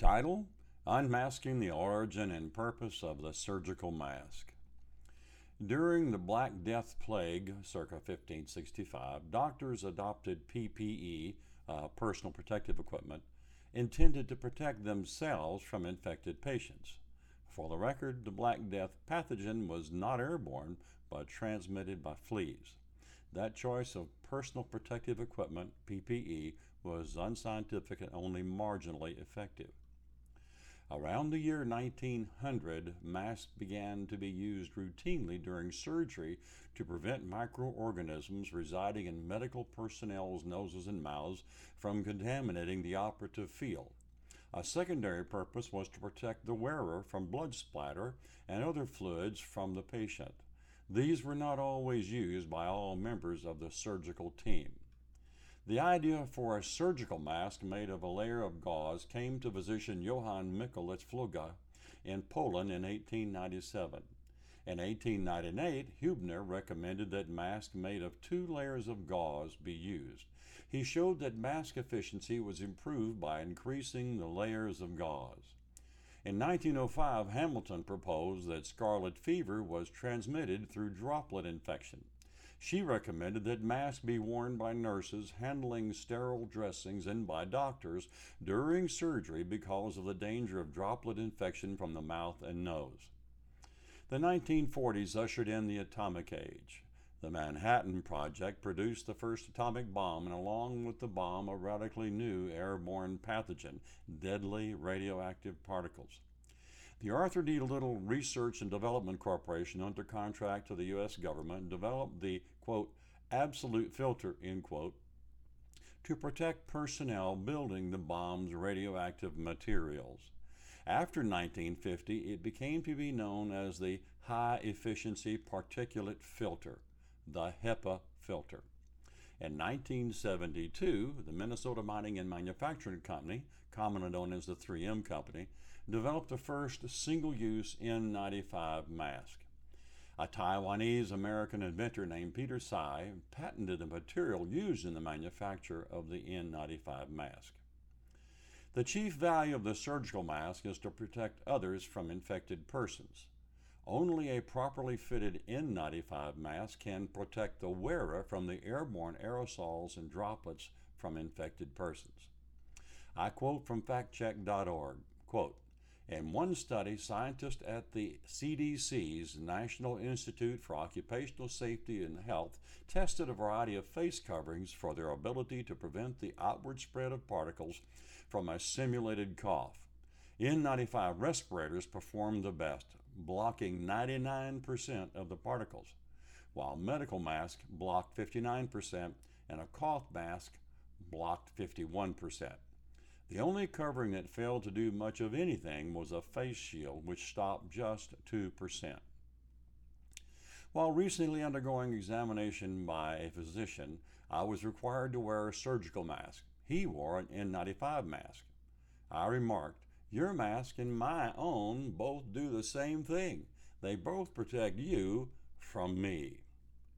Title Unmasking the Origin and Purpose of the Surgical Mask. During the Black Death Plague, circa 1565, doctors adopted PPE, uh, personal protective equipment, intended to protect themselves from infected patients. For the record, the Black Death pathogen was not airborne, but transmitted by fleas. That choice of personal protective equipment, PPE, was unscientific and only marginally effective. Around the year 1900, masks began to be used routinely during surgery to prevent microorganisms residing in medical personnel's noses and mouths from contaminating the operative field. A secondary purpose was to protect the wearer from blood splatter and other fluids from the patient. These were not always used by all members of the surgical team. The idea for a surgical mask made of a layer of gauze came to physician Johann Michelitz Pfluger in Poland in 1897. In 1898, Hubner recommended that masks made of two layers of gauze be used. He showed that mask efficiency was improved by increasing the layers of gauze. In 1905, Hamilton proposed that scarlet fever was transmitted through droplet infection. She recommended that masks be worn by nurses handling sterile dressings and by doctors during surgery because of the danger of droplet infection from the mouth and nose. The 1940s ushered in the atomic age. The Manhattan Project produced the first atomic bomb, and along with the bomb, a radically new airborne pathogen, deadly radioactive particles. The Arthur D. Little Research and Development Corporation, under contract to the U.S. government, developed the, quote, absolute filter, end quote, to protect personnel building the bomb's radioactive materials. After 1950, it became to be known as the High Efficiency Particulate Filter, the HEPA filter. In 1972, the Minnesota Mining and Manufacturing Company, commonly known as the 3M Company, developed the first single use N95 mask. A Taiwanese American inventor named Peter Tsai patented the material used in the manufacture of the N95 mask. The chief value of the surgical mask is to protect others from infected persons. Only a properly fitted N95 mask can protect the wearer from the airborne aerosols and droplets from infected persons. I quote from factcheck.org, quote, in one study, scientists at the CDC's National Institute for Occupational Safety and Health tested a variety of face coverings for their ability to prevent the outward spread of particles from a simulated cough. N95 respirators performed the best, blocking 99% of the particles, while medical masks blocked 59% and a cough mask blocked 51%. The only covering that failed to do much of anything was a face shield, which stopped just 2%. While recently undergoing examination by a physician, I was required to wear a surgical mask. He wore an N95 mask. I remarked, Your mask and my own both do the same thing. They both protect you from me.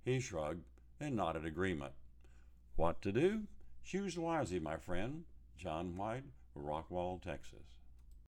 He shrugged and nodded agreement. What to do? Choose wisely, my friend. John White, Rockwall, Texas.